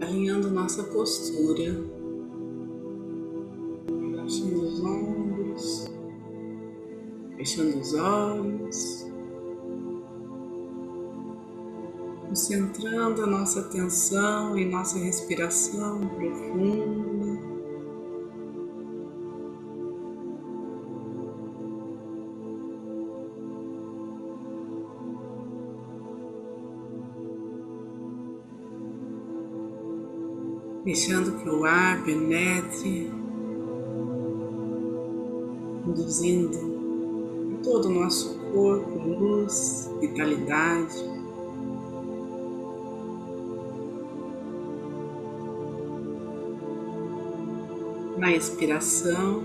alinhando nossa postura, relaxando os ombros, fechando os olhos, concentrando a nossa atenção em nossa respiração profunda. Deixando que o ar penetre, induzindo todo o nosso corpo luz, vitalidade. Na expiração,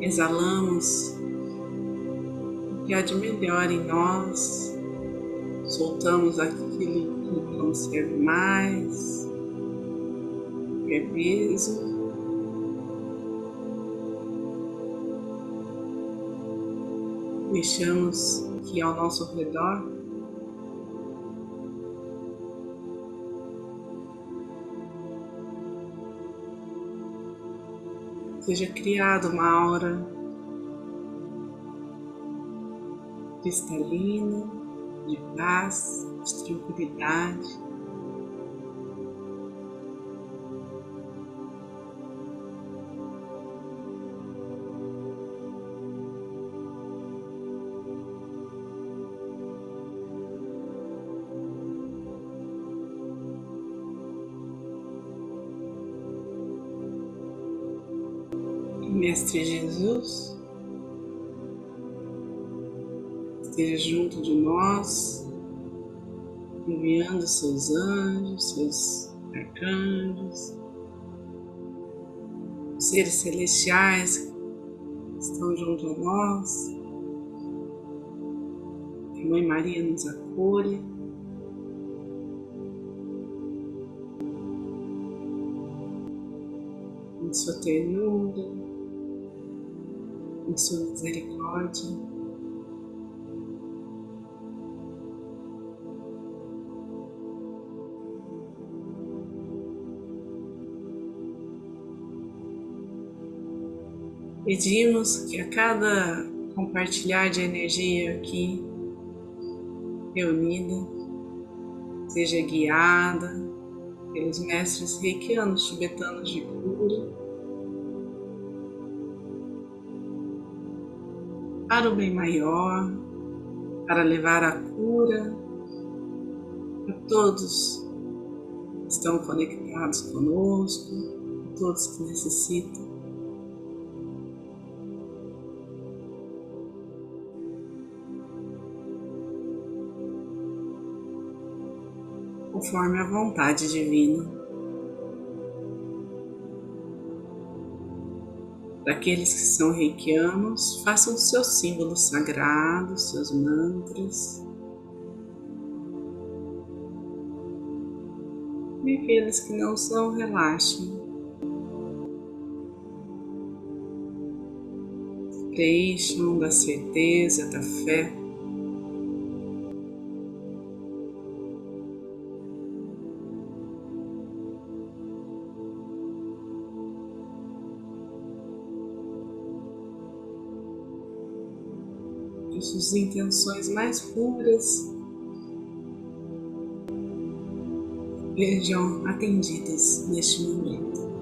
exalamos que há de melhor em nós, soltamos aquilo que não serve mais, que é peso. Deixamos que ao nosso redor seja criada uma aura cristalina, de paz, de tranquilidade. Mestre Jesus, esteja junto de nós, enviando seus anjos, seus arcanjos, seres celestiais que estão junto a nós. Que Mãe Maria nos acolhe. Em sua ternura, em sua misericórdia. Pedimos que a cada compartilhar de energia aqui reunida seja guiada pelos mestres reikianos tibetanos de cura para o bem maior, para levar a cura a todos que estão conectados conosco, a todos que necessitam. Conforme a vontade divina. Daqueles que são reikianos, façam seus símbolos sagrados, seus mantras. E aqueles que não são, relaxem. Preencham da certeza, da fé intenções mais puras sejam atendidas neste momento.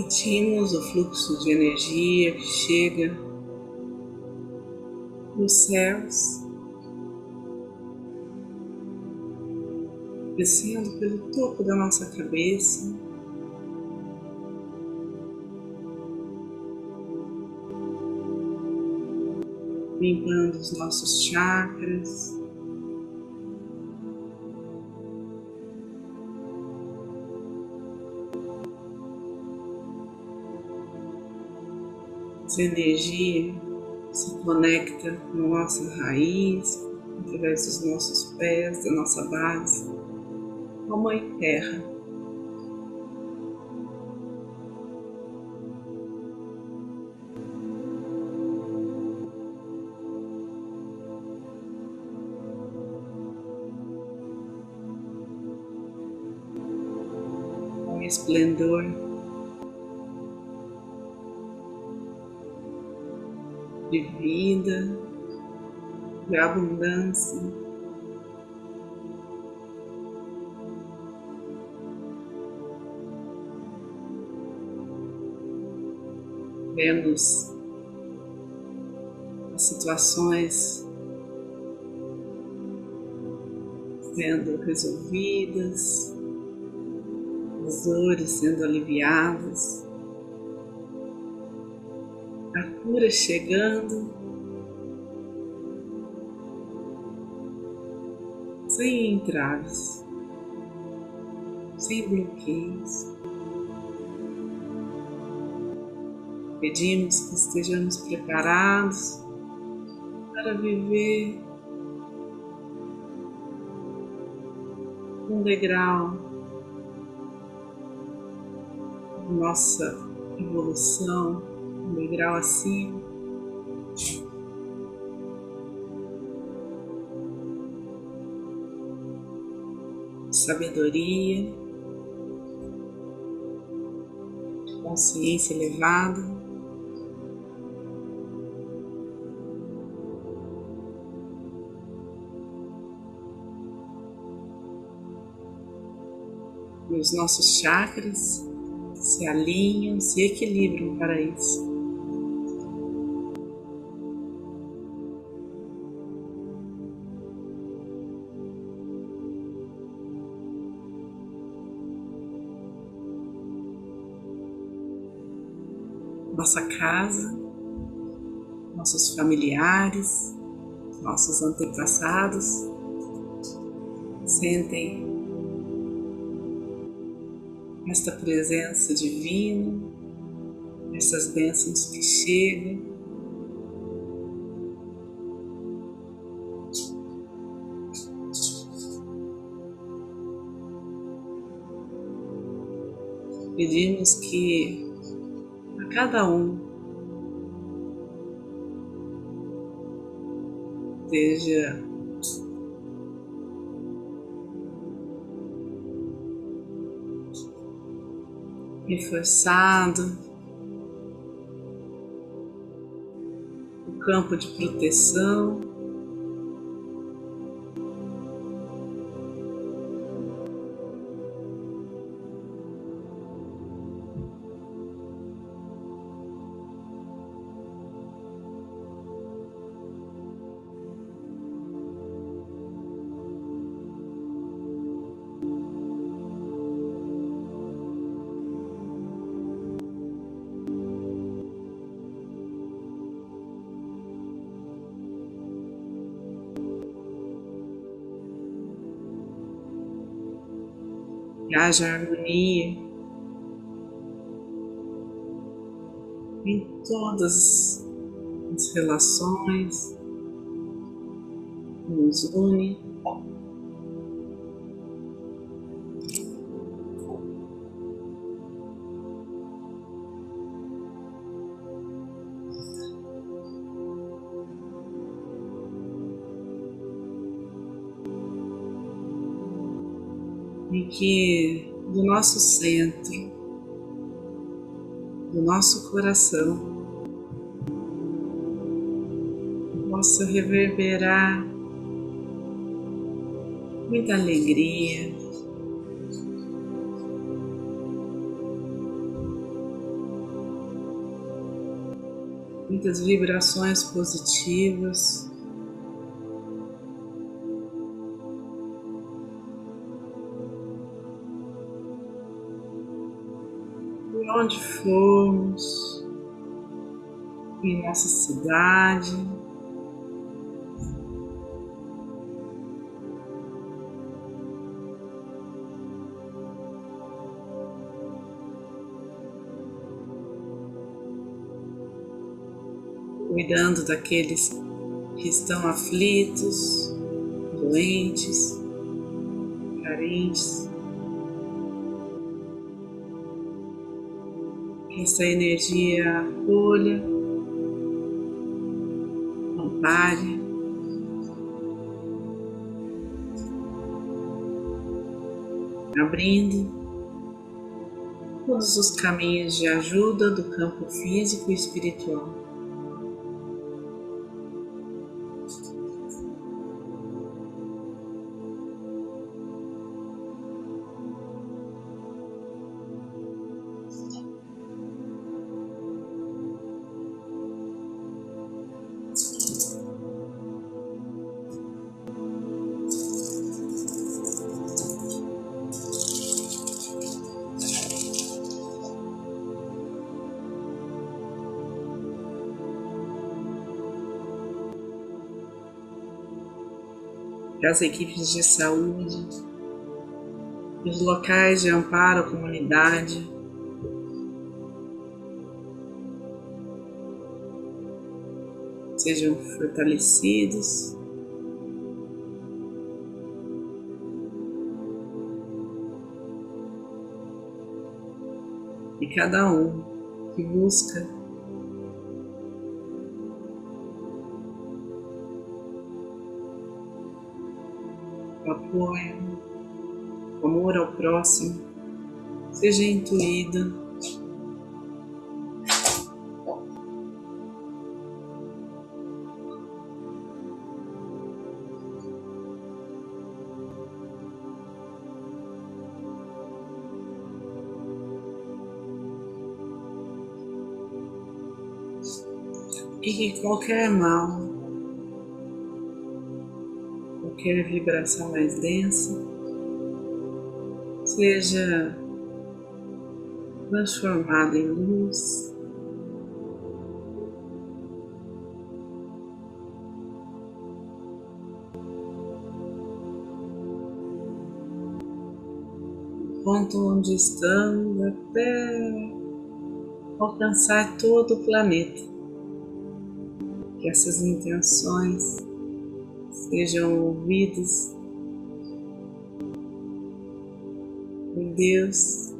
Sentimos o fluxo de energia que chega dos céus, descendo pelo topo da nossa cabeça. Limpando os nossos chakras. Essa energia se conecta com nossa raiz, através dos nossos pés, da nossa base, com a Mãe Terra. Com esplendor de vida, de abundância. Vemos as situações sendo resolvidas, as dores sendo aliviadas. Cura chegando, sem entraves, sem bloqueios. Pedimos que estejamos preparados para viver um degrau nossa evolução um degrau acima. Sabedoria, consciência elevada. E os nossos chakras se alinham, se equilibram para isso. Casa, nossos familiares, nossos antepassados. Sentem esta presença divina, essas bênçãos que chegam. Pedimos que cada um esteja reforçado. O campo de proteção que haja harmonia em todas as relações que nos une. que do nosso centro, do nosso coração, possa reverberar muita alegria, muitas vibrações positivas. Onde formos, em nossa cidade, cuidando daqueles que estão aflitos, doentes, carentes. Essa energia acolha, ampare. Abrindo todos os caminhos de ajuda do campo físico e espiritual. As equipes de saúde, os locais de amparo à comunidade, sejam fortalecidos. E cada um que busca apoio, amor ao próximo, seja intuída. E que qualquer mal qualquer vibração mais densa seja transformada em luz. ponto onde estamos até alcançar todo o planeta. Que essas intenções sejam ouvidos por Deus.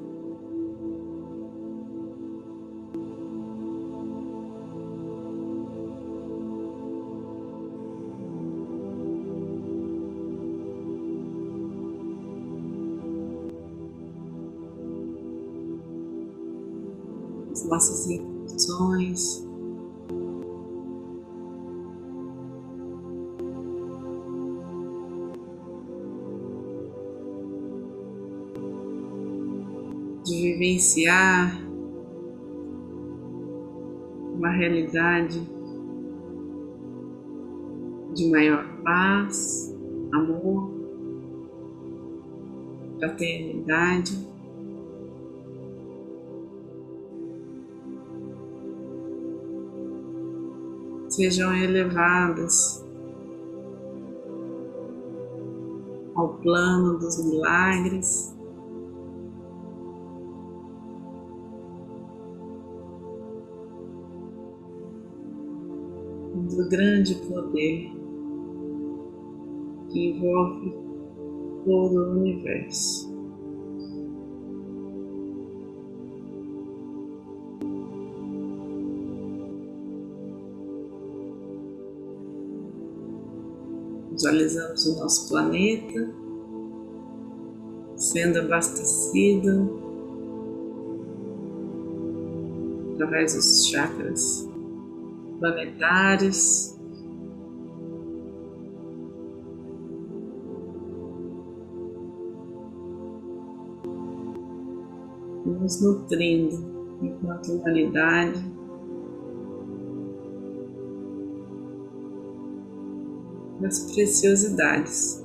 As nossas intenções. Vivenciar uma realidade de maior paz, amor, fraternidade. Sejam elevadas ao plano dos milagres. Grande poder que envolve todo o universo. Visualizamos o nosso planeta sendo abastecido através dos chakras planetares. Nos nutrindo enquanto humanidade. Das preciosidades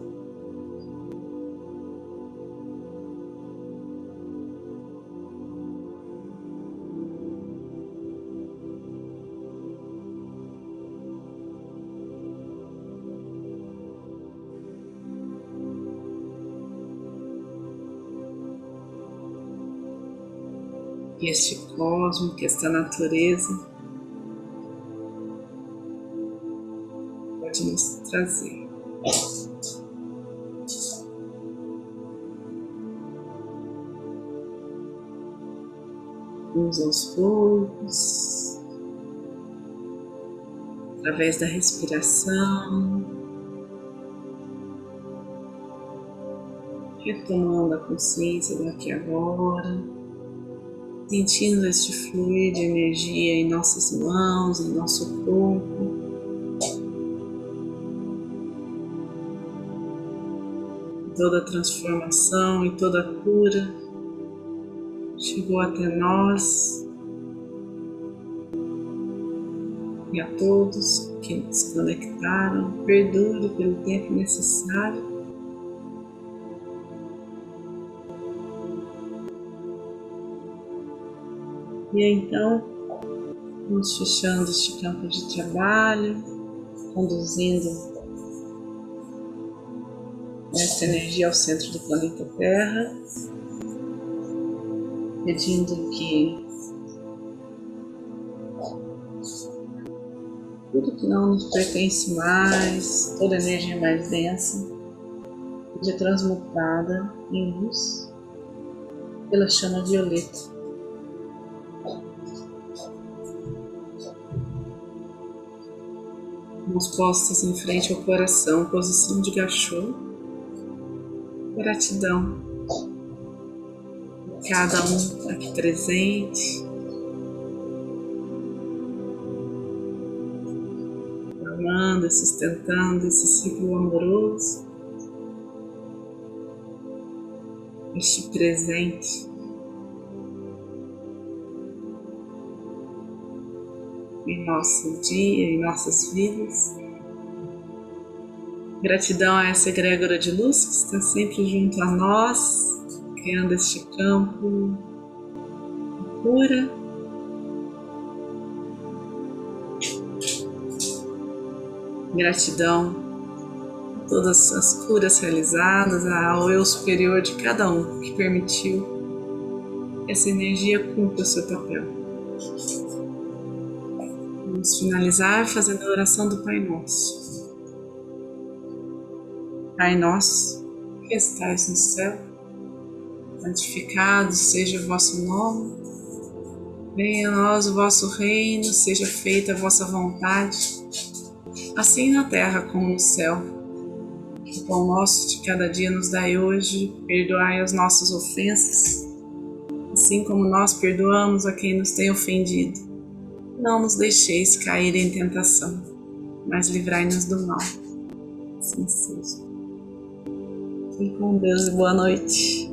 que este cosmo, que esta natureza pode nos trazer. Uns aos poucos, através da respiração, retomando a consciência daqui agora sentindo este fluir de energia em nossas mãos, em nosso corpo. Toda a transformação e toda a cura chegou até nós e a todos que se conectaram. Perdoe pelo tempo necessário E então, vamos fechando este campo de trabalho, conduzindo essa energia ao centro do planeta Terra, pedindo que tudo que não nos pertence mais, toda energia mais densa, seja transmutada em luz pela chama violeta mãos postas em frente ao coração, posição de gachô. Gratidão a cada um aqui presente. Amando sustentando esse ciclo amoroso, este presente. Em nosso dia, em nossas vidas. Gratidão a essa egrégora de luz que está sempre junto a nós, criando este campo de cura. Gratidão a todas as curas realizadas, ao eu superior de cada um que permitiu essa energia cumpra o seu papel. Finalizar fazendo a oração do Pai Nosso. Pai Nosso, que estais no céu, santificado seja o vosso nome. Venha a nós o vosso reino, seja feita a vossa vontade, assim na terra como no céu. O pão nosso de cada dia nos dai hoje, perdoai as nossas ofensas, assim como nós perdoamos a quem nos tem ofendido não nos deixeis cair em tentação, mas livrai-nos do mal. Assim seja. Fique com Deus e boa noite.